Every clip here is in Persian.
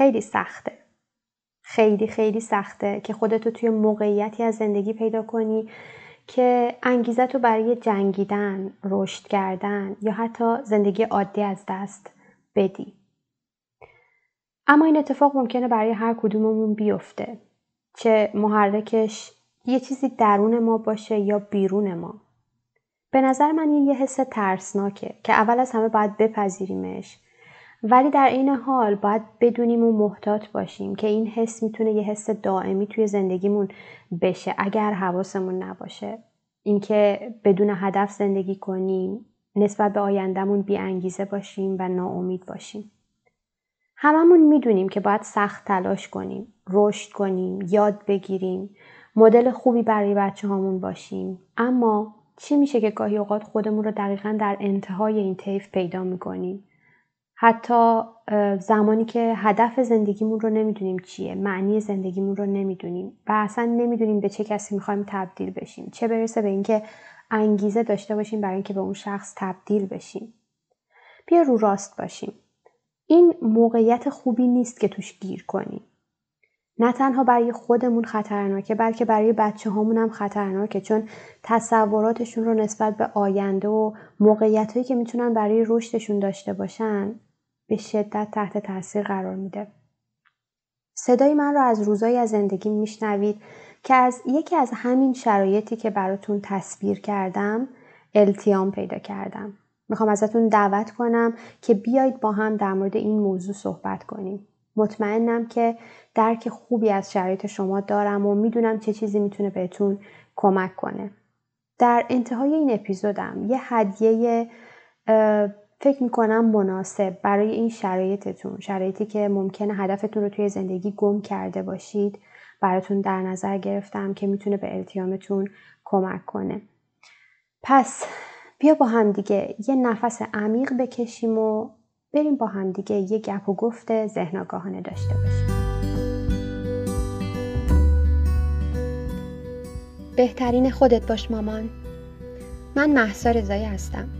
خیلی سخته خیلی خیلی سخته که خودتو توی موقعیتی از زندگی پیدا کنی که انگیزه تو برای جنگیدن، رشد کردن یا حتی زندگی عادی از دست بدی. اما این اتفاق ممکنه برای هر کدوممون بیفته. چه محرکش یه چیزی درون ما باشه یا بیرون ما. به نظر من این یه حس ترسناکه که اول از همه باید بپذیریمش ولی در این حال باید بدونیم و محتاط باشیم که این حس می‌تونه یه حس دائمی توی زندگیمون بشه. اگر حواسمون نباشه اینکه بدون هدف زندگی کنیم نسبت به آیندهمون بی انگیزه باشیم و ناامید باشیم. هممون می‌دونیم که باید سخت تلاش کنیم رشد کنیم یاد بگیریم مدل خوبی برای بچه هامون باشیم. اما چی میشه که گاهی اوقات خودمون رو دقیقا در انتهای این طیف پیدا می‌کنیم؟ حتی زمانی که هدف زندگیمون رو نمی‌دونیم چیه معنی زندگیمون رو نمی‌دونیم و اصلا نمی‌دونیم به چه کسی می‌خوایم تبدیل بشیم چه برسه به اینکه انگیزه داشته باشیم برای اینکه به اون شخص تبدیل بشیم. بیا رو راست باشیم. این موقعیت خوبی نیست که توش گیر کنیم. نه تنها برای خودمون خطرناکه بلکه برای بچه هامون هم خطرناکه چون تصوراتشون رو نسبت به آینده و موقعیت هایی که می‌تونن برای رشدشون داشته باشن به شدت تحت تاثیر قرار میده. صدای من رو از روزایی از زندگی میشنوید که از یکی از همین شرایطی که براتون تصویر کردم التیام پیدا کردم. می‌خوام ازتون دعوت کنم که بیایید با هم در مورد این موضوع صحبت کنیم. مطمئنم که درک خوبی از شرایط شما دارم و می‌دونم چه چیزی می‌تونه بهتون کمک کنه. در انتهای این اپیزودم یه هدیه فکر می‌کنم مناسب برای این شرایطتون شرایطی که ممکنه هدفتون رو توی زندگی گم کرده باشید براتون در نظر گرفتم که می‌تونه به التیامتون کمک کنه. پس بیا با هم دیگه یه نفس عمیق بکشیم و بریم با هم دیگه یه گپ و گفت ذهن آگاهانه داشته باشیم. بهترین خودت باش مامان. من محسا رضایی هستم.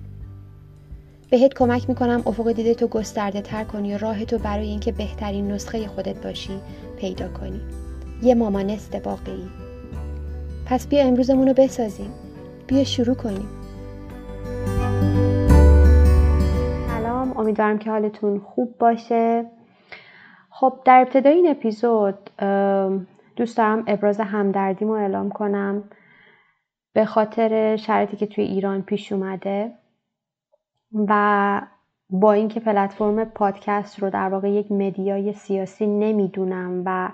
بهت کمک می‌کنم افق دیده تو گسترده تر کنی و راه تو برای اینکه بهترین نسخه خودت باشی پیدا کنی. یه مامانست واقعی پس بیا امروزمون رو بسازیم. بیا شروع کنیم. سلام امیدوارم که حالتون خوب باشه. خب در ابتدای این اپیزود دوست دارم ابراز همدردیمو اعلام کنم. به خاطر شرایطی که توی ایران پیش اومده. و با اینکه پلتفرم پادکست رو در واقع یک مدیای سیاسی نمی‌دونم و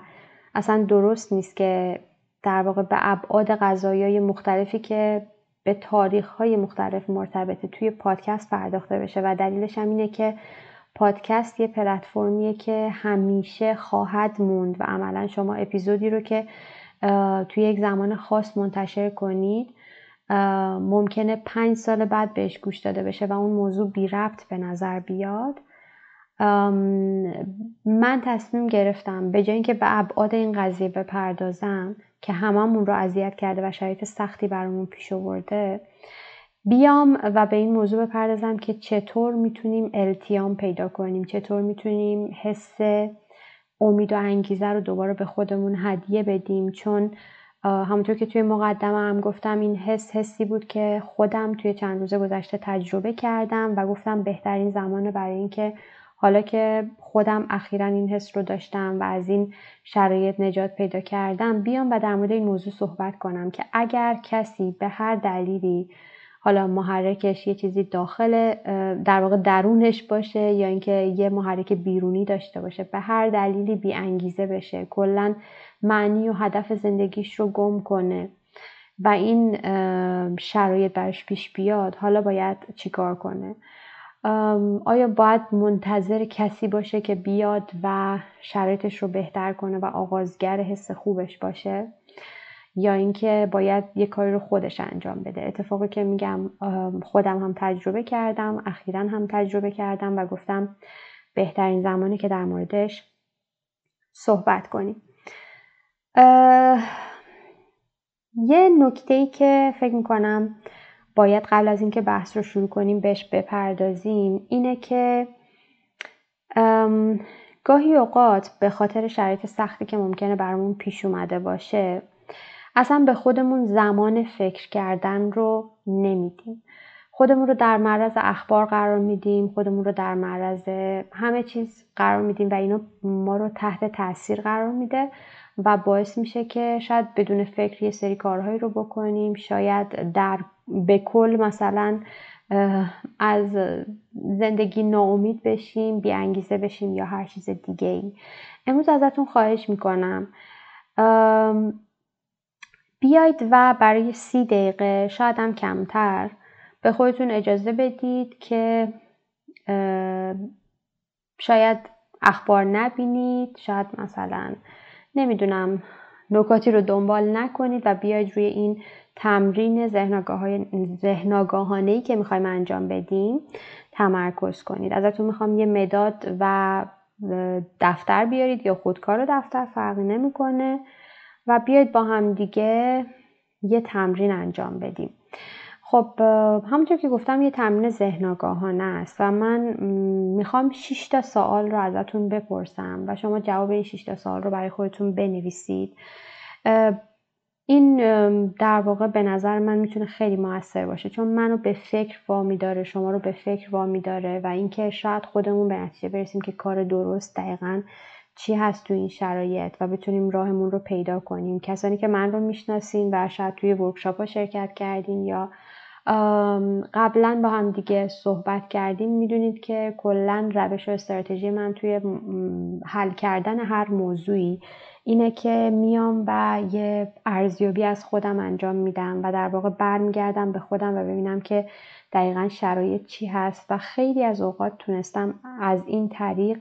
اصلا درست نیست که در واقع به ابعاد قضایی مختلفی که به تاریخ های مختلف مرتبطه توی پادکست پرداخته بشه و دلیلش هم اینه که پادکست یه پلتفرمیه که همیشه خواهد موند و عملا شما اپیزودی رو که توی یک زمان خاص منتشر کنید ممکنه پنج سال بعد بهش گوش داده بشه و اون موضوع بی ربط به نظر بیاد. من تصمیم گرفتم به جای اینکه به ابعاد این قضیه بپردازم که هممون رو اذیت کرده و شرایط سختی برامون پیش آورده بیام و به این موضوع بپردازم که چطور می‌تونیم التیام پیدا کنیم چطور می‌تونیم حس امید و انگیزه رو دوباره به خودمون هدیه بدیم. چون همونطور که توی مقدمه هم گفتم این حس حسی بود که خودم توی چند روز گذشته تجربه کردم و گفتم بهترین زمان برای اینکه حالا که خودم اخیرا این حس رو داشتم و از این شرایط نجات پیدا کردم بیام و در مورد این موضوع صحبت کنم که اگر کسی به هر دلیلی حالا محرکش یه چیزی داخل در واقع درونش باشه یا اینکه یه محرک بیرونی داشته باشه به هر دلیلی بی انگیزه بشه کلا معنی و هدف زندگیش رو گم کنه و این شرایط برش پیش بیاد حالا باید چیکار کنه؟ آیا باید منتظر کسی باشه که بیاد و شرایطش رو بهتر کنه و آغازگر حس خوبش باشه؟ یا اینکه باید یه کاری رو خودش انجام بده؟ اتفاقی که میگم خودم هم تجربه کردم اخیرا هم تجربه کردم و گفتم بهترین زمانی که در موردش صحبت کنیم. یه نکته ای که فکر می‌کنم باید قبل از اینکه بحث رو شروع کنیم بهش بپردازیم اینه که گاهی اوقات به خاطر شرایط سختی که ممکنه برامون پیش اومده باشه اصلا به خودمون زمان فکر کردن رو نمیدیم. خودمون رو در معرض اخبار قرار میدیم خودمون رو در معرض همه چیز قرار میدیم و اینو ما رو تحت تاثیر قرار میده. و باعث میشه که شاید بدون فکر یه سری کارهایی رو بکنیم. شاید در به کل مثلا از زندگی ناامید بشیم بیانگیزه بشیم یا هر چیز دیگه ای امروز ازتون خواهش می‌کنم. بیاید و برای سی دقیقه شاید هم کمتر به خودتون اجازه بدید که شاید اخبار نبینید شاید مثلا نمی‌دونم نکاتی رو دنبال نکنید و بیاید روی این تمرین ذهنگاهانه ای که می‌خوایم انجام بدیم تمرکز کنید. ازتون می‌خوام یه مداد و دفتر بیارید یا خودکار و دفتر فرقی نمی‌کنه. و بیاید با هم دیگه یه تمرین انجام بدیم. خب همونطور که گفتم یه تمرین ذهن است و من می‌خوام 6 تا سوال رو ازتون بپرسم و شما جواب این 6 تا سوال رو برای خودتون بنویسید. این در واقع به نظر من می‌تونه خیلی موثر باشه چون منو به فکر وامی داره شما رو به فکر وامی داره و اینکه شاید خودمون به نتیجه برسیم که کار درست دقیقا چی هست تو این شرایط و بتونیم راهمون رو پیدا کنیم. کسانی که من رو می‌شناسین و شاید توی ورکشاپ ها شرکت کردین یا قبلا با هم دیگه صحبت کردیم. می‌دونید که کلا روش و استراتژی من توی حل کردن هر موضوعی اینه که میام و یه ارزیابی از خودم انجام میدم و در واقع برمیگردم به خودم و ببینم که دقیقا شرایط چی هست و خیلی از اوقات تونستم از این طریق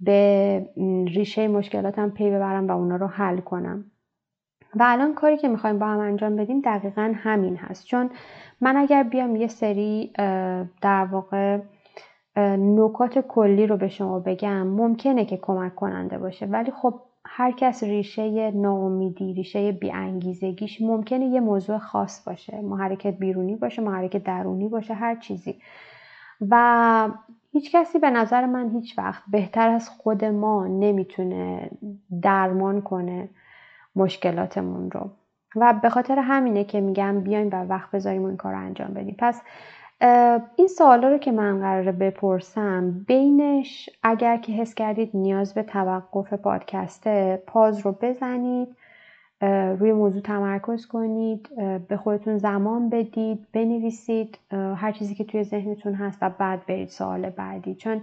به ریشه مشکلاتم پی ببرم و اونا رو حل کنم. و الان کاری که می‌خوایم با هم انجام بدیم دقیقا همین هست. چون من اگر بیام یه سری در واقع نکات کلی رو به شما بگم ممکنه که کمک کننده باشه. ولی خب هر کس ریشه ناامیدی ریشه بیانگیزگیش ممکنه یه موضوع خاص باشه. محرکت بیرونی باشه محرکت درونی باشه هر چیزی. و هیچ کسی به نظر من هیچ وقت بهتر از خود ما نمی‌تونه درمان کنه. مشکلاتمون رو. و به خاطر همینه که میگم بیایم و وقت بذاریم این کار رو انجام بدیم. پس این سوالا رو که من قراره بپرسم بینش اگر که حس کردید نیاز به توقف پادکسته پاز رو بزنید روی موضوع تمرکز کنید به خودتون زمان بدید بنویسید هر چیزی که توی ذهنتون هست و بعد برید سوال بعدی. چون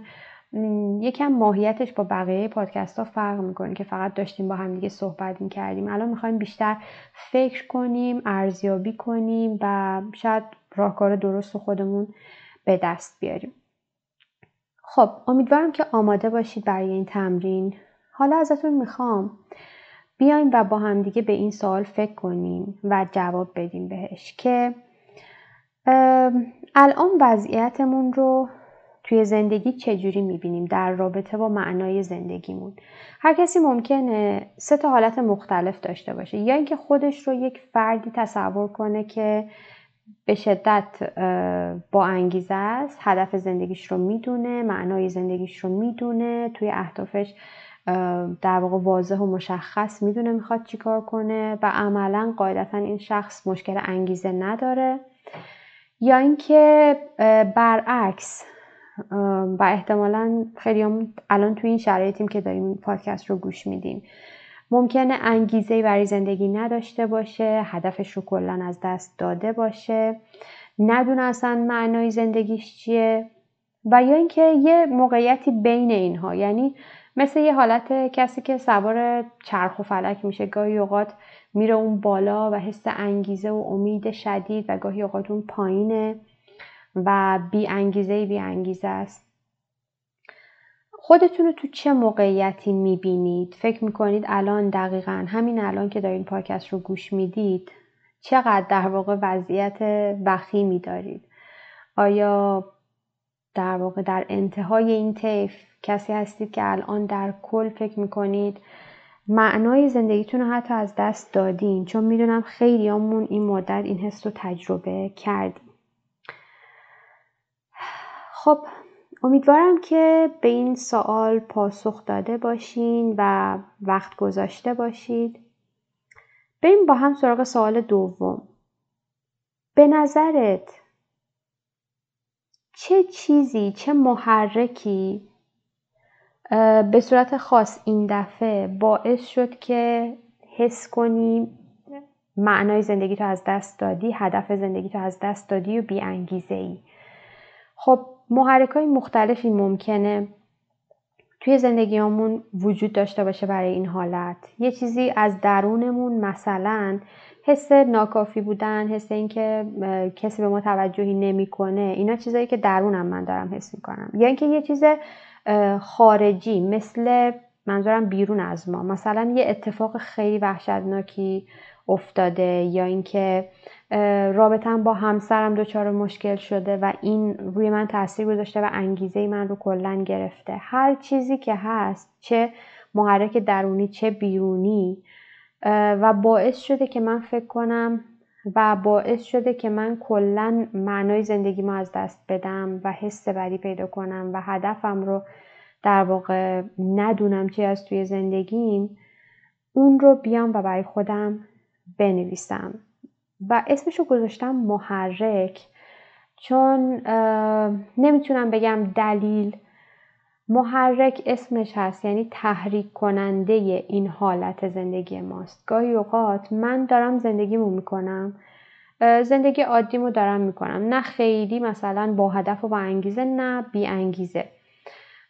یکم ماهیتش با بقیه پادکست ها فرق می‌کنه که فقط داشتیم با همدیگه صحبت می کردیم الان می‌خوایم بیشتر فکر کنیم ارزیابی کنیم و شاید راهکار درست خودمون به دست بیاریم. خب امیدوارم که آماده باشید برای این تمرین. حالا ازتون می‌خوام بیایم و با همدیگه به این سوال فکر کنیم و جواب بدیم بهش که الان وضعیتمون رو توی زندگی چجوری می‌بینیم؟ در رابطه با معنای زندگیمون. هر کسی ممکنه سه تا حالت مختلف داشته باشه. یا اینکه خودش رو یک فردی تصور کنه که به شدت با انگیزه است هدف زندگیش رو می‌دونه معنای زندگیش رو می‌دونه توی اهدافش در واقع واضح و مشخص می‌دونه می‌خواد چیکار کنه و عملا قاعدتا این شخص مشکل انگیزه نداره. یا اینکه برعکس و احتمالا خیلی هم الان توی این شرایطیم که داریم پادکست رو گوش میدیم. ممکنه انگیزه برای زندگی نداشته باشه هدفش رو کلا از دست داده باشه. ندونه اصلا معنای زندگیش چیه و یا اینکه یه موقعیتی بین اینها یعنی مثل یه حالت کسی که سوار چرخ و فلک میشه گاهی اوقات میره اون بالا و حس انگیزه و امید شدید و گاهی اوقات اون پایینه. و بی انگیزه بی انگیزه است خودتون رو تو چه موقعیتی می‌بینید؟ فکر می‌کنید الان دقیقا همین الان که دارین پاکست رو گوش می‌دید چقدر در واقع وضعیت وخیمی دارید؟ آیا در واقع در انتهای این طیف کسی هستید که الان در کل فکر می‌کنید معنای زندگیتون رو حتی از دست دادین چون می‌دونم خیلی همون این مدت این حس رو تجربه کردیم خب امیدوارم که به این سوال پاسخ داده باشین و وقت گذاشته باشید. بریم با هم سراغ سوال دوم. به نظرت چه چیزی چه محرکی به صورت خاص این دفعه باعث شد که حس کنی معنای زندگی تو از دست دادی هدف زندگی تو از دست دادی و بی انگیزه ای خب محرک های مختلفی ممکنه توی زندگیامون وجود داشته باشه برای این حالت. یه چیزی از درونمون مثلا حس ناکافی بودن حس اینکه کسی به ما توجهی نمی‌کنه اینا چیزایی که درونم من دارم حس می‌کنم. یا اینکه یه چیز خارجی مثل منظورم بیرون از ما. مثلا یه اتفاق خیلی وحشتناکی افتاده یا اینکه رابطم با همسرم دچار مشکل شده و این روی من تاثیر گذاشته و انگیزه من رو کلا گرفته. هر چیزی که هست چه محرک درونی چه بیرونی و باعث شده که من فکر کنم و باعث شده که من کلا معنای زندگی ما از دست بدم و حس بدی پیدا کنم و هدفم رو در واقع ندونم چی از توی زندگیم اون رو بیام و برای خودم بنویسم. و اسمشو گذاشتم محرک چون نمی‌تونم بگم دلیل. محرک اسمش هست یعنی تحریک کننده این حالت زندگی ماست. گاهی اوقات من دارم زندگیمو می‌کنم زندگی عادیمو دارم می‌کنم. نه خیلی مثلا با هدف و با انگیزه نه بی انگیزه.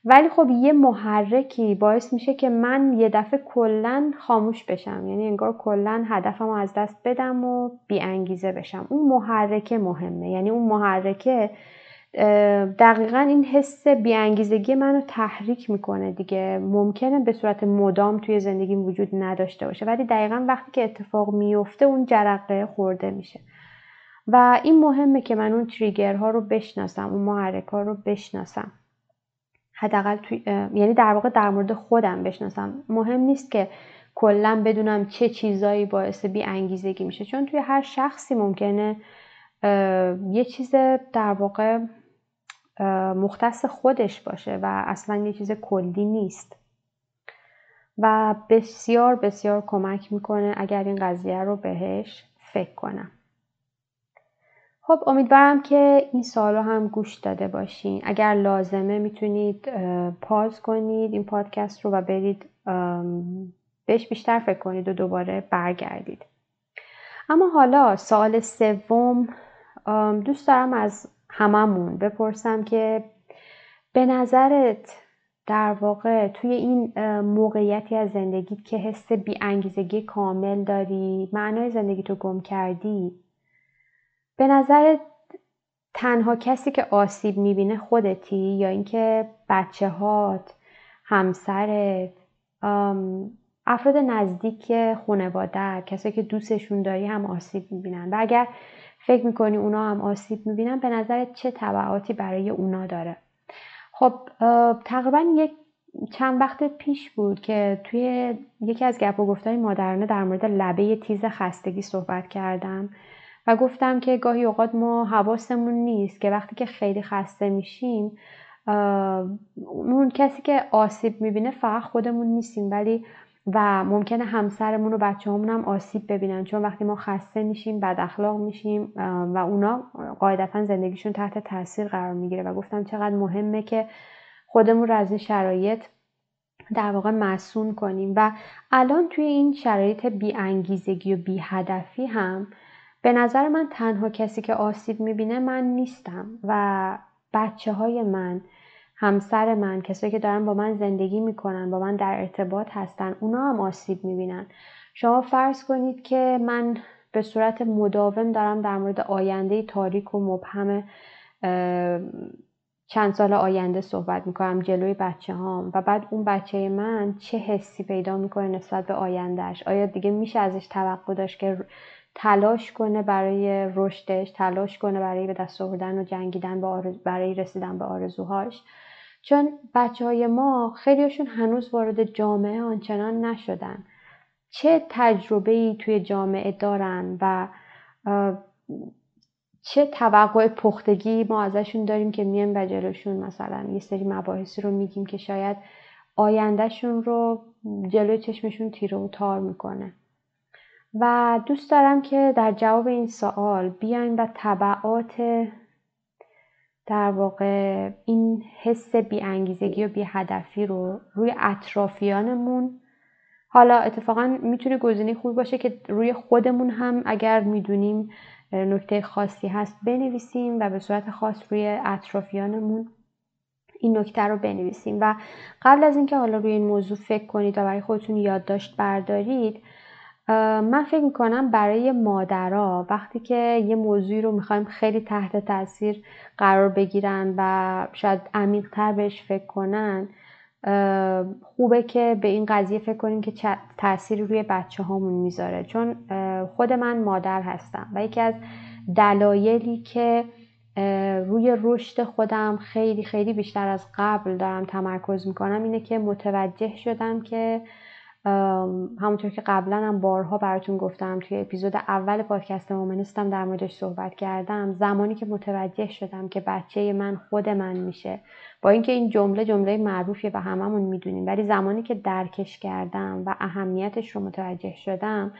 ولی خب یه محرکی باعث میشه که من یه دفعه کلا خاموش بشم. یعنی انگار کلا هدفم از دست بدم و بی انگیزه بشم. اون محرکه مهمه. یعنی اون محرکه دقیقا این حس بیانگیزگی منو تحریک می‌کنه دیگه. ممکنه به صورت مدام توی زندگیم وجود نداشته باشه ولی دقیقا وقتی که اتفاق میفته اون جرقه خورده میشه. و این مهمه که من اون تریگرها رو بشناسم اون محرک ها رو بشناسم. حداقل توی یعنی در واقع در مورد خودم بشناسم. مهم نیست که کلا بدونم چه چیزایی باعث بی انگیزگی میشه چون توی هر شخصی ممکنه یه چیز در واقع مختص خودش باشه و اصلا یه چیز کلی نیست. و بسیار بسیار کمک می‌کنه اگر این قضیه رو بهش فکر کنم. خب امیدوارم که این سال هم گوش داده باشین. اگر لازمه می‌تونید پاز کنید این پادکست رو و برید بهش بیشتر فکر کنید و دوباره برگردید. اما حالا سال سوم دوست دارم از هممون بپرسم که به نظرت در واقع توی این موقعیتی از زندگیت که حس بی انگیزگی کامل داری معنای زندگی تو گم کردی به نظرت تنها کسی که آسیب می‌بینه خودتی یا اینکه بچه هات همسرت افراد نزدیک خانواده کسایی که دوستشون داری هم آسیب می‌بینن. و اگر فکر می‌کنی اونا هم آسیب می‌بینن به نظرت چه تبعاتی برای اونا داره؟ خب تقریبا یک چند وقت پیش بود که توی یکی از گپ و گفتای مادرانه در مورد لبه تیز خستگی صحبت کردم. و گفتم که گاهی اوقات ما حواسمون نیست که وقتی که خیلی خسته میشیم اون کسی که آسیب می‌بینه فقط خودمون نیستیم ولی و ممکنه همسرمون و بچه هم آسیب ببینن. چون وقتی ما خسته میشیم بد اخلاق میشیم و اونا قاعدتا زندگیشون تحت تاثیر قرار می‌گیره. و گفتم چقدر مهمه که خودمون رو از این شرایط در واقع مسون کنیم. و الان توی این شرایط بی انگیزگی و بی هدفی هم به نظر من تنها کسی که آسیب می‌بینه من نیستم و بچه های من همسر من کسایی که دارن با من زندگی می‌کنن با من در ارتباط هستن اونا هم آسیب می‌بینن. شما فرض کنید که من به صورت مداوم دارم در مورد آینده تاریک و مبهم چند سال آینده صحبت می‌کنم جلوی بچه هام و بعد اون بچه من چه حسی پیدا می‌کنه نسبت به آیندهش آیا دیگه میشه ازش توقع داشت که تلاش کنه برای رشدش تلاش کنه برای به دست آوردن و جنگیدن برای رسیدن به آرزوهاش. چون بچه های ما خیلیشون هنوز وارد جامعه آنچنان نشدن. چه تجربه ای توی جامعه دارن و چه توقع پختگی ما ازشون داریم که میم و جلوشون؟ مثلا یه سری مباحثی رو میگیم که شاید آیندهشون رو جلوی چشمشون تیره و تار می‌کنه. و دوست دارم که در جواب این سوال بیایم و طبعات در واقع این حس انگیزگی و بی هدفی رو روی اطرافیانمون حالا اتفاقا می‌تونه گزینه خوب باشه که روی خودمون هم اگر می‌دونیم نکته خاصی هست بنویسیم و به صورت خاص روی اطرافیانمون این نکته رو بنویسیم. و قبل از اینکه حالا روی این موضوع فکر کنید و برای خودتون یادداشت بردارید من فکر می‌کنم برای مادرها وقتی که یه موضوعی رو می‌خوایم خیلی تحت تاثیر قرار بگیرن و شاید عمیقتر بهش فکر کنن خوبه که به این قضیه فکر کنیم که تاثیری روی بچه هامون می‌ذاره. چون خود من مادر هستم و یکی از دلایلی که روی رشد خودم خیلی خیلی بیشتر از قبل دارم تمرکز می‌کنم اینه که متوجه شدم که همونطور که قبلا هم بارها براتون گفتم توی اپیزود اول پادکست مومنستم در موردش صحبت کردم. زمانی که متوجه شدم که بچه من خود من میشه. با اینکه این جمله جمله معروفیه و هممون می‌دونیم ولی زمانی که درکش کردم و اهمیتش رو متوجه شدم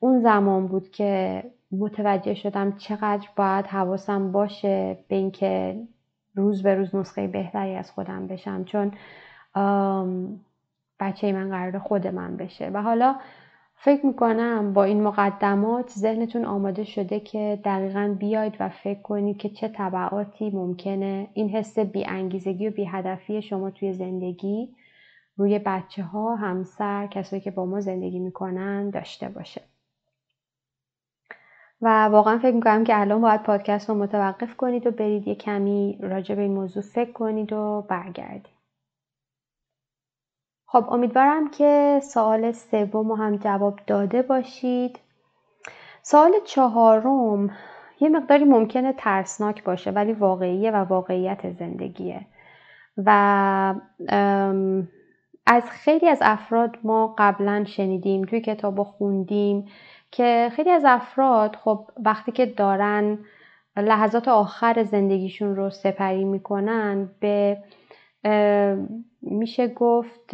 اون زمان بود که متوجه شدم چقدر باید حواسم باشه به اینکه روز به روز نسخه بهتری از خودم بشم. چون بچه من قرار خود من بشه و حالا فکر می‌کنم با این مقدمات ذهنتون آماده شده که دقیقا بیاید و فکر کنید که چه طبعاتی ممکنه این حس بی انگیزگی و بی هدفی شما توی زندگی روی بچه ها، همسر، کسایی که با ما زندگی می‌کنن داشته باشه. و واقعا فکر می‌کنم که الان باید پادکست رو متوقف کنید و برید یه کمی راجع به این موضوع فکر کنید و برگردید. خب امیدوارم که سوال سوم هم جواب داده باشید. سوال چهارم یه مقداری ممکنه ترسناک باشه ولی واقعیه و واقعیت زندگیه. و از خیلی از افراد ما قبلا شنیدیم توی کتاب خوندیم که خیلی از افراد خب وقتی که دارن لحظات آخر زندگیشون رو سپری می‌کنن به میشه گفت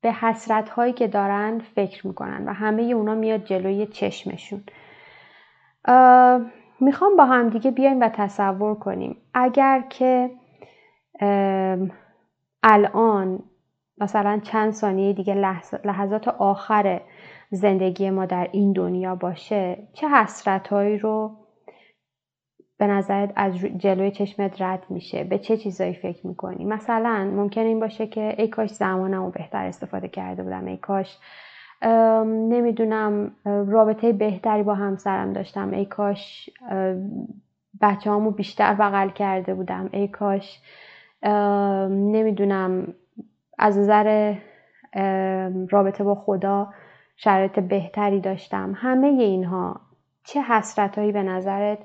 به حسرت هایی که دارن فکر می‌کنن و همه اونا میاد جلوی چشمشون. می‌خوام با هم دیگه بیایم و تصور کنیم. اگر که الان مثلا چند ثانیه دیگه لحظات آخر زندگی ما در این دنیا باشه چه حسرت هایی رو به نظرت از جلوی چشمت رد میشه؟ به چه چیزایی فکر می‌کنی؟ مثلا ممکن این باشه که ای کاش زمانمو بهتر استفاده کرده بودم ای کاش نمی‌دونم رابطه بهتری با همسرم داشتم ای کاش بچه بیشتر بغل کرده بودم ای کاش نمی‌دونم از نظر رابطه با خدا شرایط بهتری داشتم. همه اینها چه حسرت هایی به نظرت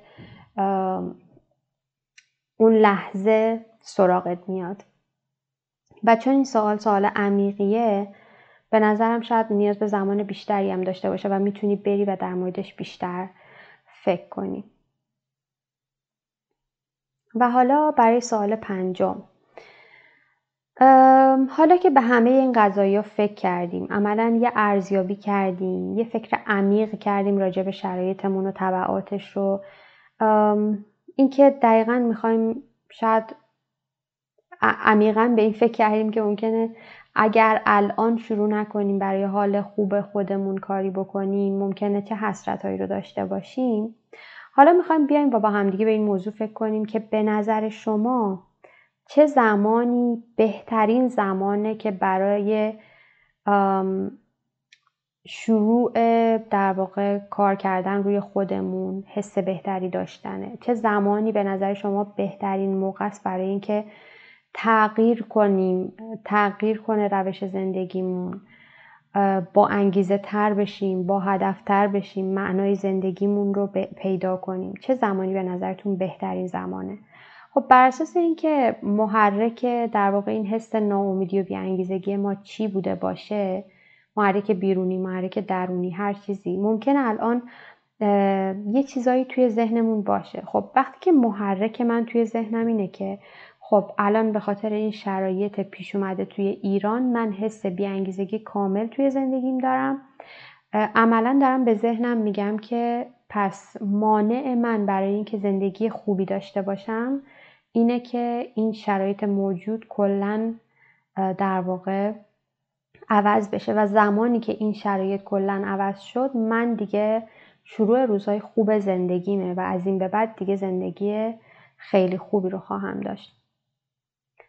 اون لحظه سراغت میاد. و چون این سوال سوال عمیقیه به نظرم شاید نیاز به زمان بیشتری هم داشته باشه و می‌تونی بری و در موردش بیشتر فکر کنی. و حالا برای سوال پنجم. حالا که به همه این قضایی فکر کردیم عملا یه ارزیابی کردیم یه فکر عمیق کردیم راجع به شرایطمون و طبعاتش رو اینکه دقیقا می‌خوایم شاید عمیقا به این فکر کردیم که ممکنه اگر الان شروع نکنیم برای حال خوب خودمون کاری بکنیم ممکنه چه حسرت هایی رو داشته باشیم. حالا می‌خوایم بیایم و با همدیگه به این موضوع فکر کنیم که به نظر شما چه زمانی بهترین زمانه که برای شروع در واقع کار کردن روی خودمون حس بهتری داشتنه. چه زمانی به نظر شما بهترین موقع است برای اینکه تغییر کنیم تغییر کنه روش زندگیمون؟ با انگیزه تر بشیم با هدف تر بشیم معنای زندگیمون رو پیدا کنیم؟ چه زمانی به نظرتون بهترین زمانه؟ خب بر اساس اینکه محرک در واقع این حس ناامیدی و بیانگیزگی ما چی بوده باشه محرک بیرونی محرک درونی هر چیزی. ممکنه الان یه چیزایی توی ذهنمون باشه. خب وقتی که محرک من توی ذهنم اینه که خب الان به خاطر این شرایط پیش اومده توی ایران من حس بیانگیزگی کامل توی زندگیم دارم. عملا دارم به ذهنم میگم که پس مانع من برای اینکه زندگی خوبی داشته باشم اینه که این شرایط موجود کلا در واقع عوض بشه و زمانی که این شرایط کلا عوض شد من دیگه شروع روزهای خوب زندگیمه و از این به بعد دیگه زندگی خیلی خوبی رو خواهم داشت.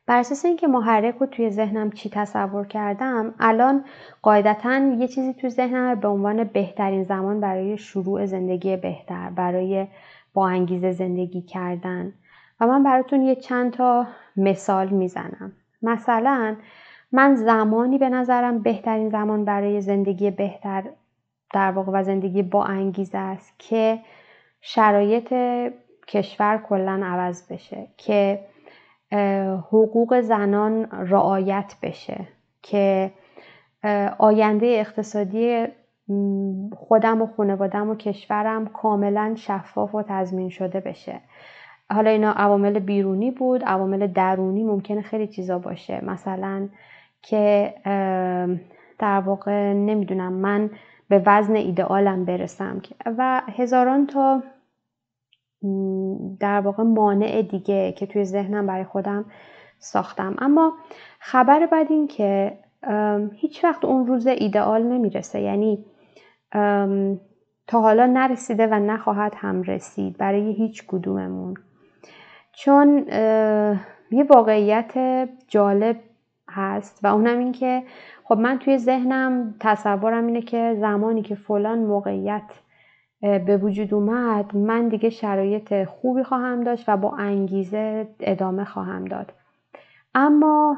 بر اساس اینکه محرک رو توی ذهنم چی تصور کردم الان قاعدتا یه چیزی توی ذهنم به عنوان بهترین زمان برای شروع زندگی بهتر برای با انگیزه زندگی کردن. و من براتون یه چند تا مثال می‌زنم. مثلا من زمانی به نظرم بهترین زمان برای زندگی بهتر در واقع و زندگی با انگیزه است که شرایط کشور کلا عوض بشه که حقوق زنان رعایت بشه که آینده اقتصادی خودم و خانوادم و کشورم کاملا شفاف و تضمین شده بشه. حالا اینا عوامل بیرونی بود عوامل درونی ممکنه خیلی چیزا باشه. مثلا که در واقع نمی‌دونم من به وزن ایدئالم برسم و هزاران تا در واقع مانع دیگه که توی ذهنم برای خودم ساختم. اما خبر بعد این که هیچ وقت اون روز ایدئال نمی‌رسه. یعنی تا حالا نرسیده و نخواهد هم رسید برای هیچ کدوممون. چون یه واقعیت جالب هست و اونم این که خب من توی ذهنم تصورم اینه که زمانی که فلان موقعیت به وجود اومد من دیگه شرایط خوبی خواهم داشت و با انگیزه ادامه خواهم داد. اما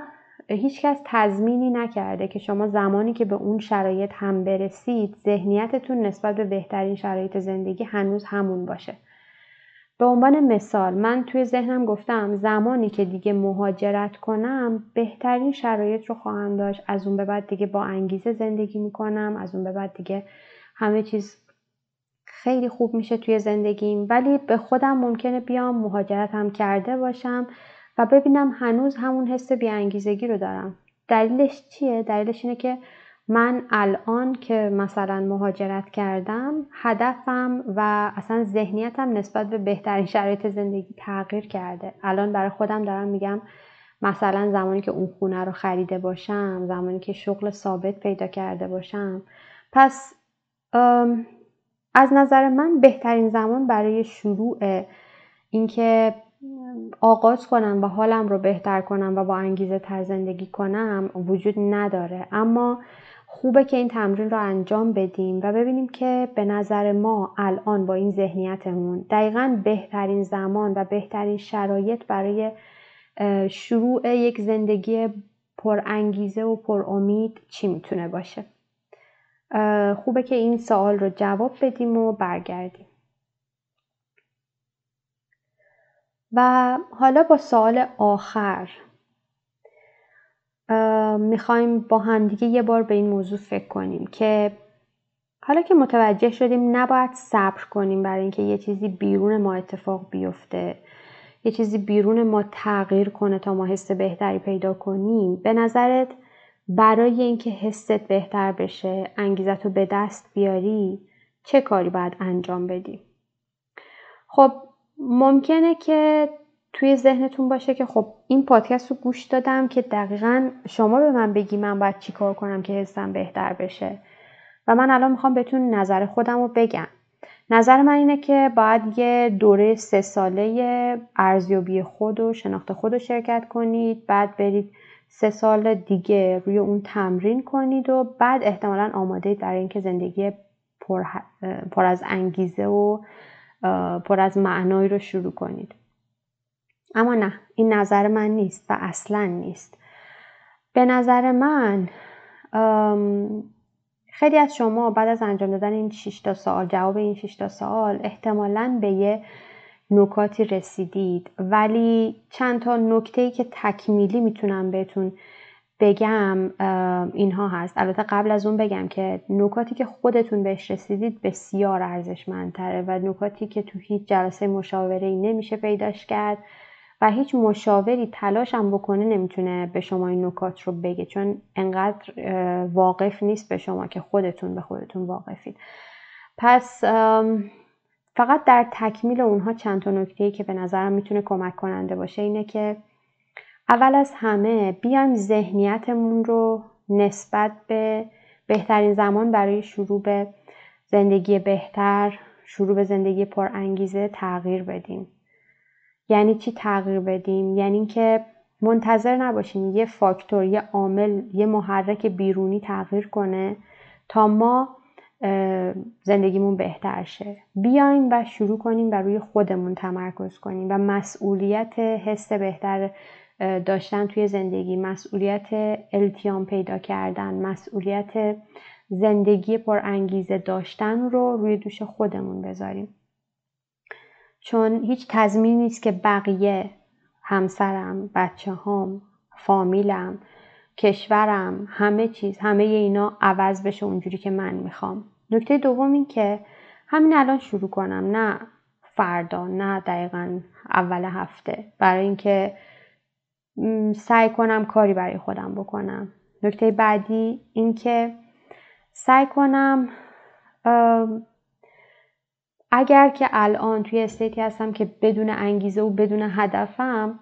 هیچکس تضمینی نکرده که شما زمانی که به اون شرایط هم برسید ذهنیتتون نسبت به بهترین شرایط زندگی هنوز همون باشه. به عنوان مثال من توی ذهنم گفتم زمانی که دیگه مهاجرت کنم بهترین شرایط رو خواهم داشت. از اون به بعد دیگه با انگیزه زندگی می‌کنم از اون به بعد دیگه همه چیز خیلی خوب میشه توی زندگیم. ولی به خودم ممکنه بیام مهاجرت هم کرده باشم و ببینم هنوز همون حس بیانگیزگی رو دارم. دلیلش چیه؟ دلیلش اینه که من الان که مثلا مهاجرت کردم هدفم و اصلا ذهنیتم نسبت به بهترین شرایط زندگی تغییر کرده. الان برای خودم دارم میگم مثلا زمانی که اون خونه رو خریده باشم زمانی که شغل ثابت پیدا کرده باشم. پس از نظر من بهترین زمان برای شروع اینکه آغاز کنم و حالم رو بهتر کنم و با انگیزه تر زندگی کنم وجود نداره. اما خوبه که این تمرین رو انجام بدیم و ببینیم که به نظر ما الان با این ذهنیتمون دقیقا بهترین زمان و بهترین شرایط برای شروع یک زندگی پر انگیزه و پر امید چی می‌تونه باشه. خوبه که این سوال رو جواب بدیم و برگردیم. و حالا با سوال آخر می‌خوایم با همدیگه یه بار به این موضوع فکر کنیم که حالا که متوجه شدیم نباید صبر کنیم برای اینکه یه چیزی بیرون ما اتفاق بیفته. یه چیزی بیرون ما تغییر کنه تا ما حس بهتری پیدا کنیم. به نظرت برای اینکه حست بهتر بشه انگیزت رو به دست بیاری چه کاری باید انجام بدی؟ خب ممکنه که توی ذهنتون باشه که خب این پادکست رو گوش دادم که دقیقا شما به من بگی من باید چیکار کنم که حسم بهتر بشه. و من الان می‌خوام بهتون نظر خودم رو بگم. نظر من اینه که باید یه دوره سه ساله ارزیابی خود و شناخت خود رو شرکت کنید بعد برید سه سال دیگه روی اون تمرین کنید و بعد احتمالا آماده برای اینکه زندگی پر, پر از انگیزه و پر از معنایی رو شروع کنید. اما نه این نظر من نیست و اصلا نیست. به نظر من خیلی از شما بعد از انجام دادن این 6 تا سوال جواب این 6 تا سوال احتمالا به یه نکاتی رسیدید. ولی چند تا نکته که تکمیلی می‌تونم بهتون بگم اینها هست. البته قبل از اون بگم که نکاتی که خودتون بهش رسیدید بسیار ارزشمندتره و نکاتی که تو هیچ جلسه مشاوره ای نمیشه پیداش کرد. و هیچ مشاوری تلاش هم بکنه نمی‌تونه به شما این نکات رو بگه چون انقدر واقف نیست به شما که خودتون به خودتون واقفید. پس فقط در تکمیل اونها چند تا نکته که به نظرم می‌تونه کمک کننده باشه اینه که اول از همه بیایم ذهنیتمون رو نسبت به بهترین زمان برای شروع به زندگی بهتر شروع به زندگی پر انگیزه تغییر بدیم. یعنی چی تغییر بدیم؟ یعنی اینکه منتظر نباشیم یه فاکتور یه عامل یه محرک بیرونی تغییر کنه تا ما زندگیمون بهتر شه. بیایم و شروع کنیم و روی خودمون تمرکز کنیم و مسئولیت حس بهتر داشتن توی زندگی مسئولیت التیام پیدا کردن مسئولیت زندگی پر انگیزه داشتن رو روی دوش خودمون بذاریم. چون هیچ تضمینی نیست که بقیه همسرم بچه هام فامیلم کشورم همه چیز همه اینا عوض بشه اونجوری که من می‌خوام. نکته دوم این که همین الان شروع کنم نه فردا نه دقیقا اول هفته. برای اینکه سعی کنم کاری برای خودم بکنم. نکته بعدی این که سعی کنم اگر که الان توی استیتی هستم که بدون انگیزه و بدون هدفم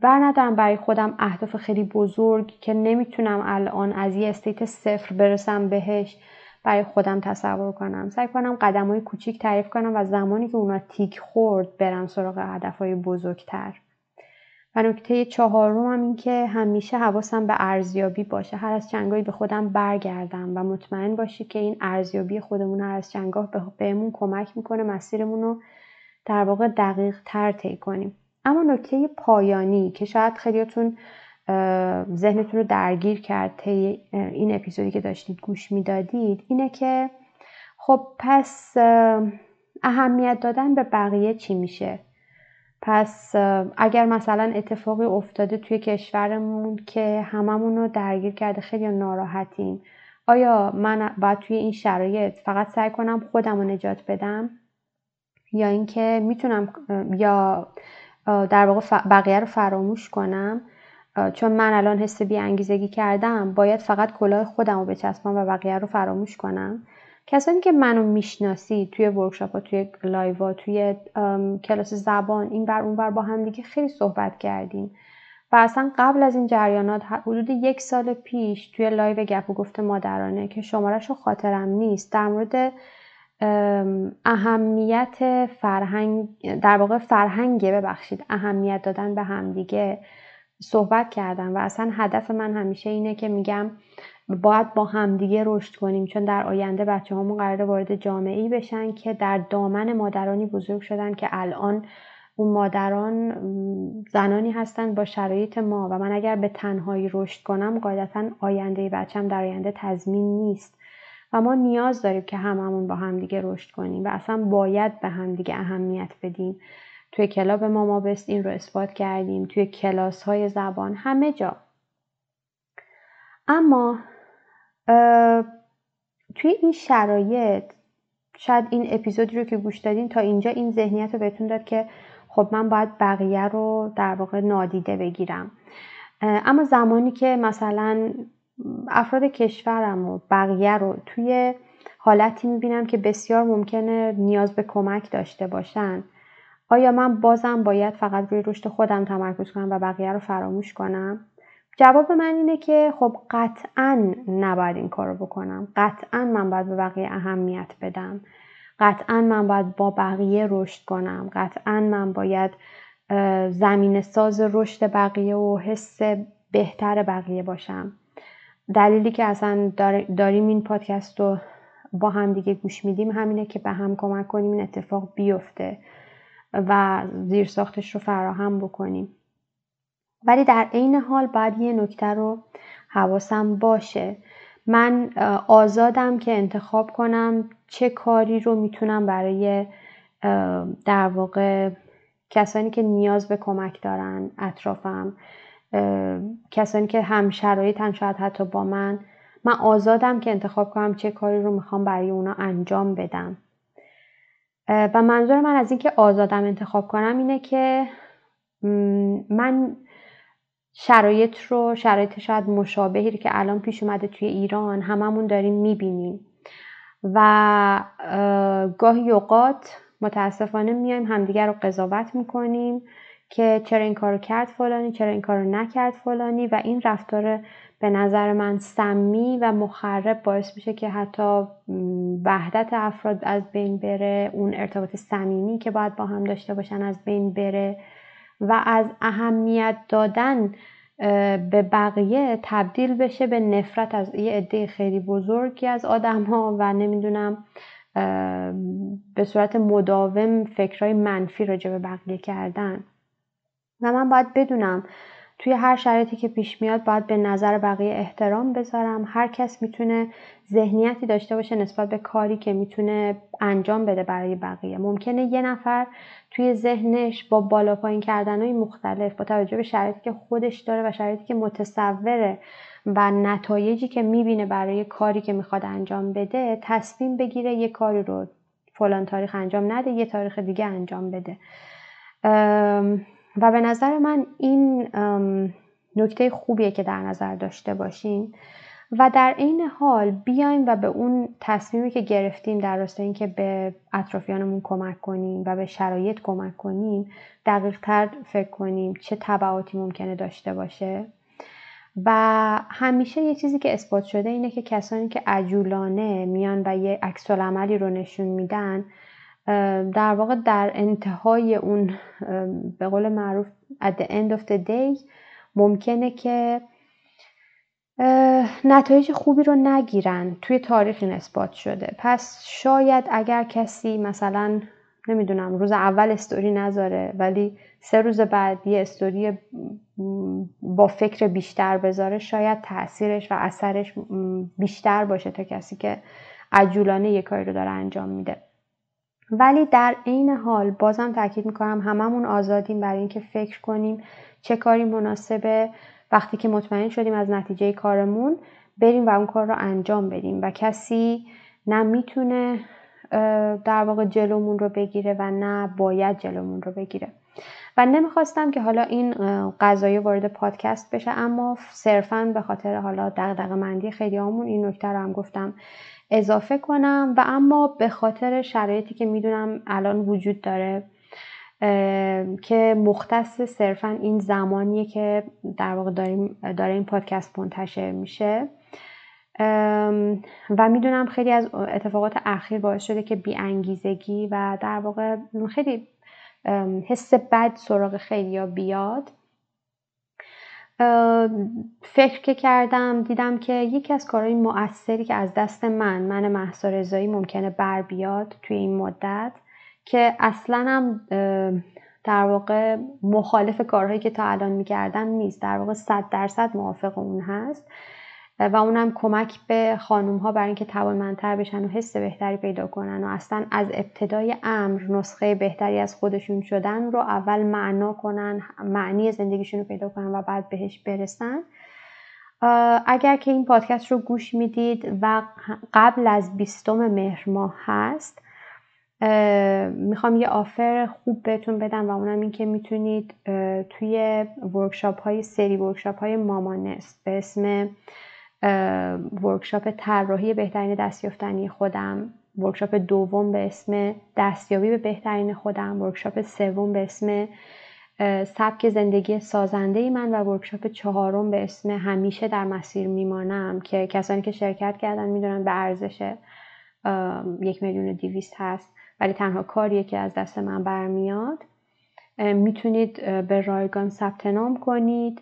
بر ندارم برای خودم اهداف خیلی بزرگ که نمی‌تونم الان از یه استیت صفر برسم بهش برای خودم تصور کنم. سعی کنم قدم های کوچیک تعریف کنم و زمانی که اونا تیک خورد برم سراغ هدف های بزرگتر. و نکته چهارم هم این که همیشه حواسم به ارزیابی باشه. هر از چنگاهی به خودم برگردم و مطمئن باشی که این ارزیابی خودمون هر از چنگاه بهمون کمک می‌کنه مسیرمون رو در واقع دقیق تر طی کنیم. اما نکته پایانی که شاید خیلیاتون ذهنتون رو درگیر کرد طی این اپیزودی که داشتید گوش می‌دادید اینه که خب پس اهمیت دادن به بقیه چی میشه؟ پس اگر مثلا اتفاقی افتاده توی کشورمون که هممون رو درگیر کرده خیلی ناراحتیم. آیا من باید توی این شرایط فقط سعی کنم خودم رو نجات بدم؟ یا اینکه می‌تونم یا در واقع بقیه رو فراموش کنم؟ چون من الان حس بی‌انگیزگی کردم باید فقط کلاه خودم رو بچسبم و بقیه رو فراموش کنم. کسانی که منو می‌شناسین توی workshop ها توی live ها توی کلاس زبان این بر اون بر با هم دیگه خیلی صحبت کردیم. و اصلا قبل از این جریانات حدود یک سال پیش توی live گپ و گفت مادرانه که شمارش رو خاطرم نیست. در مورد اهمیت فرهنگ در واقع فرهنگه ببخشید اهمیت دادن به همدیگه صحبت کردم. و اصلا هدف من همیشه اینه که میگم باید با همدیگه رشد کنیم چون در آینده بچه‌هامون قراره وارد جامعه ای بشن که در دامن مادرانی بزرگ شدن که الان اون مادران زنانی هستن با شرایط ما. و من اگر به تنهایی رشد کنم قاعدتا آینده بچم در آینده تضمین نیست. و ما نیاز داریم که هممون با همدیگه رشد کنیم و اصلا باید به همدیگه اهمیت بدیم. توی کلاب ما ما بست این رو اثبات کردیم. توی کلاس های زبان همه جا. اما توی این شرایط شاید این اپیزودی رو که گوش دادین تا اینجا این ذهنیت رو بهتون داد که خب من باید بقیه رو در واقع نادیده بگیرم. اما زمانی که مثلا افراد کشورم و بقیه رو توی حالتی می‌بینم که بسیار ممکنه نیاز به کمک داشته باشن آیا من بازم باید فقط روی رشد خودم تمرکز کنم و بقیه رو فراموش کنم؟ جواب من اینه که خب قطعا نباید این کارو بکنم. قطعا من باید به بقیه اهمیت بدم. قطعا من باید با بقیه رشد کنم. قطعا من باید زمین ساز رشد بقیه و حس بهتر بقیه باشم. دلیلی که اصلا داریم این پادکست رو با هم دیگه گوش میدیم همینه که به هم کمک کنیم این اتفاق بیفته و زیر ساختش رو فراهم بکنیم. ولی در عین حال باید یه نکته رو حواسم باشه. من آزادم که انتخاب کنم چه کاری رو می‌تونم برای در واقع کسانی که نیاز به کمک دارن اطرافم کسانی که هم شرایط شاید حتی با من من آزادم که انتخاب کنم چه کاری رو می‌خوام برای اونا انجام بدم. و منظور من از اینکه آزادم انتخاب کنم اینه که من شرایط رو شرایط شاید مشابهی که الان پیش اومده توی ایران هممون داریم می‌بینیم. و گاهی اوقات متاسفانه میایم همدیگر رو قضاوت می‌کنیم که چرا این کارو کرد فلانی چرا این کارو نکرد فلانی و این رفتار به نظر من سمی و مخرب باعث میشه که حتی وحدت افراد از بین بره اون ارتباط صمیمی که باید با هم داشته باشن از بین بره. و از اهمیت دادن به بقیه تبدیل بشه به نفرت. از یه عده خیلی بزرگی از آدم ها و نمی‌دونم به صورت مداوم فکرهای منفی راجع به بقیه کردن. و من باید بدونم توی هر شرایطی که پیش میاد باید به نظر بقیه احترام بذارم. هر کس می‌تونه ذهنیتی داشته باشه نسبت به کاری که می‌تونه انجام بده برای بقیه. ممکنه یه نفر توی ذهنش با بالا پایین کردنهای مختلف با توجه به شرایطی که خودش داره و شرایطی که متصوره و نتایجی که می‌بینه برای کاری که می‌خواد انجام بده تصمیم بگیره یه کاری رو فلان تاریخ انجام نده یه تاریخ دیگه انجام بده. و به نظر من این نکته خوبیه که در نظر داشته باشیم و در عین حال بیایم و به اون تصمیمی که گرفتیم در راستای اینکه به اطرافیانمون کمک کنیم و به شرایط کمک کنیم دقیق تر فکر کنیم چه تبعاتی ممکنه داشته باشه. و همیشه یه چیزی که اثبات شده اینه که کسانی که عجولانه میان و یه عکس عملی رو نشون میدن در واقع در انتهای اون به قول معروف at the end of the day ممکنه که نتایج خوبی رو نگیرن توی تاریخ این اثبات شده. پس شاید اگر کسی مثلا نمی‌دونم روز اول استوری نذاره ولی سه روز بعد یه استوری با فکر بیشتر بذاره شاید تاثیرش و اثرش بیشتر باشه تا کسی که عجولانه یه کاری رو داره انجام میده. ولی در عین حال بازم تاکید می‌کنم هممون آزادیم برای اینکه فکر کنیم چه کاری مناسبه وقتی که مطمئن شدیم از نتیجه کارمون بریم و اون کار رو انجام بدیم و کسی نه می‌تونه در واقع جلومون رو بگیره و نه باید جلومون رو بگیره. و نمی‌خواستم که حالا این قضایی وارد پادکست بشه اما صرفا به خاطر حالا دغدغه مندی خیلی همون این نکته رو هم گفتم اضافه کنم. و اما به خاطر شرایطی که می‌دونم الان وجود داره که مختص صرفا این زمانیه که در واقع داریم داره این پادکست منتشر میشه. و می‌دونم خیلی از اتفاقات اخیر باعث شده که بی انگیزگی و در واقع خیلی حس بد سراغ خیلی بیاد. فکر که کردم دیدم که یکی از کارهای مؤثری که از دست من من محسا رضایی ممکنه بر بیاد توی این مدت که اصلا هم در واقع مخالف کارهایی که تا الان می‌کردم نیست. در واقع صد درصد موافق اون هست. و اونم کمک به خانوم ها برای اینکه توانمندتر بشن و حس بهتری پیدا کنن و اصلا از ابتدای امر نسخه بهتری از خودشون شدن رو اول معنا کنن معنی زندگیشون رو پیدا کنن و بعد بهش برسن. اگر که این پادکست رو گوش می‌دید و قبل از بیستم مهر ماه هست می‌خوام یه آفر خوب بهتون بدم و اونم این که می‌تونید توی workshop های سری workshop های مامانست به اسم workshop طراحی بهترین دستیافتنی خودم workshop دوم به اسم دستیابی به بهترین خودم workshop سوم به اسم سبک زندگی سازنده من و workshop چهارم به اسم همیشه در مسیر میمانم که کسانی که شرکت کردن می‌دونن به ارزش یک میلیون دیویست هست. ولی تنها کاریه که از دست من برمیاد می‌تونید به رایگان ثبت نام کنید.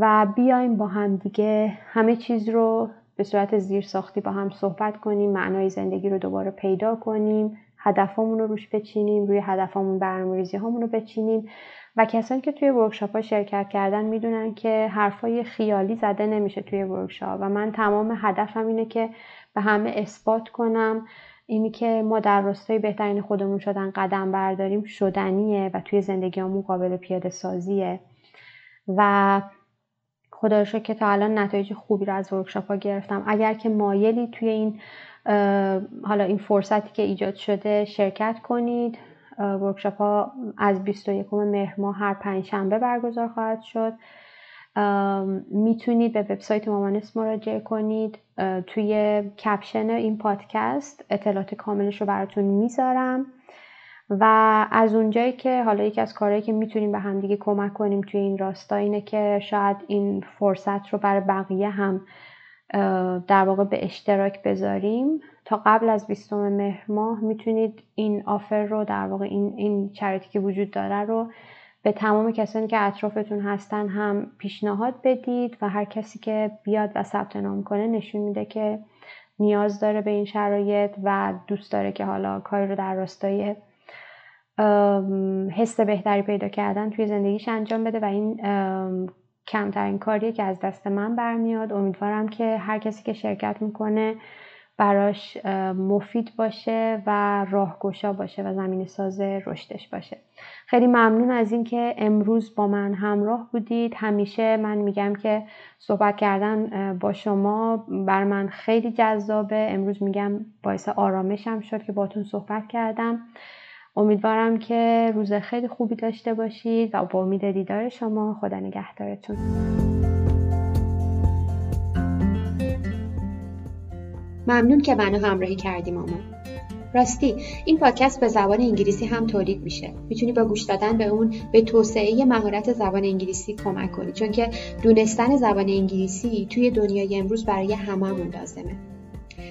و بیایم با هم دیگه همه چیز رو به صورت زیر ساختی با هم صحبت کنیم معنای زندگی رو دوباره پیدا کنیم هدفمون رو روش بچینیم روی هدفمون برنامه‌ریزی هامون رو بچینیم. و کسانی که توی ورکشاپ ها شرکت کردن می‌دونن که حرفای خیالی زده نمیشه توی ورکشاپ و من تمام هدفم اینه که به همه اثبات کنم. اینی که ما در راستای بهترین خودمون شدن قدم برداریم شدنیه و توی زندگیمون قابل پیاده سازیه و خدا که تا الان نتایج خوبی رو از ورکشاپ ها گرفتم. اگر که مایلی توی این حالا این فرصتی که ایجاد شده شرکت کنید ورکشاپ ها از 21 مهر ماه هر پنج شنبه برگزار خواهد شد. می‌تونید به وبسایت مامانس مراجعه کنید. توی کپشن این پادکست اطلاعات کاملش رو براتون می‌ذارم. و از اونجایی که حالا یکی از کارهایی که می‌تونیم به همدیگه کمک کنیم توی این راستا اینه که شاید این فرصت رو برای بقیه هم در واقع به اشتراک بذاریم. تا قبل از 20 مهر ماه می‌تونید این آفر رو در واقع این این شرایطی که وجود داره رو به تمام کسانی که اطرافتون هستن هم پیشنهاد بدید و هر کسی که بیاد و ثبت نام کنه نشون میده که نیاز داره به این شرایط و دوست داره که حالا کاری رو در راستای حس بهتری پیدا کردن توی زندگیش انجام بده و این کمترین کاریه که از دست من برمیاد. امیدوارم که هر کسی که شرکت می‌کنه براش مفید باشه و راهگشا باشه و زمین ساز رشدش باشه. خیلی ممنون از اینکه امروز با من همراه بودید. همیشه من میگم که صحبت کردن با شما بر من خیلی جذابه. امروز میگم باعث آرامشم شد که باتون صحبت کردم. امیدوارم که روز خیلی خوبی داشته باشید و با امید دیدار شما. خدا نگهدارتون. ممنون که منو همراهی کردی ماما راستی این پادکست به زبان انگلیسی هم تولید میشه. می‌تونی با گوش دادن به اون به توسعه مهارت زبان انگلیسی کمک کنی. چون که دونستن زبان انگلیسی توی دنیای امروز برای هممون لازمه.